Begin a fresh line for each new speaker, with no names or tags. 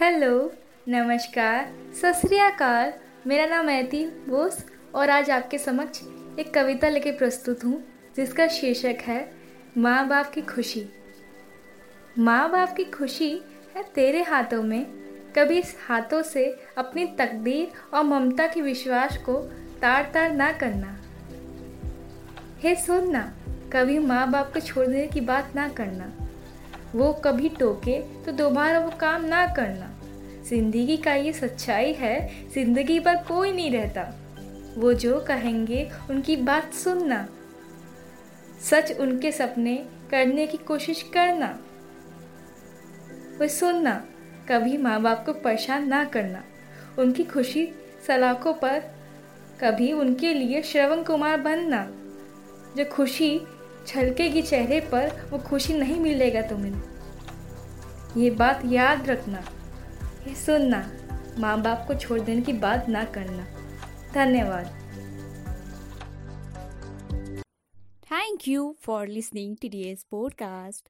Hello, नमस्कार। सत मेरा नाम ऐती बोस और आज आपके समक्ष एक कविता लेके प्रस्तुत हूँ, जिसका शीर्षक है, माँ बाप की खुशी। माँ बाप की खुशी है तेरे हाथों में। कभी इस हाथों से अपनी तकदीर और ममता के विश्वास को तार तार ना करना। हे सुनना, कभी माँ बाप को छोड़ देने की बात ना करना। वो कभी टोके तो दोबारा वो काम ना करना। ज़िंदगी का ये सच्चाई है, ज़िंदगी पर कोई नहीं रहता। वो जो कहेंगे, उनकी बात सुनना। सच उनके सपने करने की कोशिश करना। वो सुनना, कभी माँ बाप को परेशान ना करना। उनकी खुशी सलाखों पर, कभी उनके लिए श्रवण कुमार बनना। जो खुशी छलकेगी चेहरे पर वो खुशी नहीं मिलेगा तुम्हें। ये बात याद रखना, ये सुनना माँ बाप को छोड़ देने की बात ना करना। धन्यवाद।
Thank you for listening to today's podcast.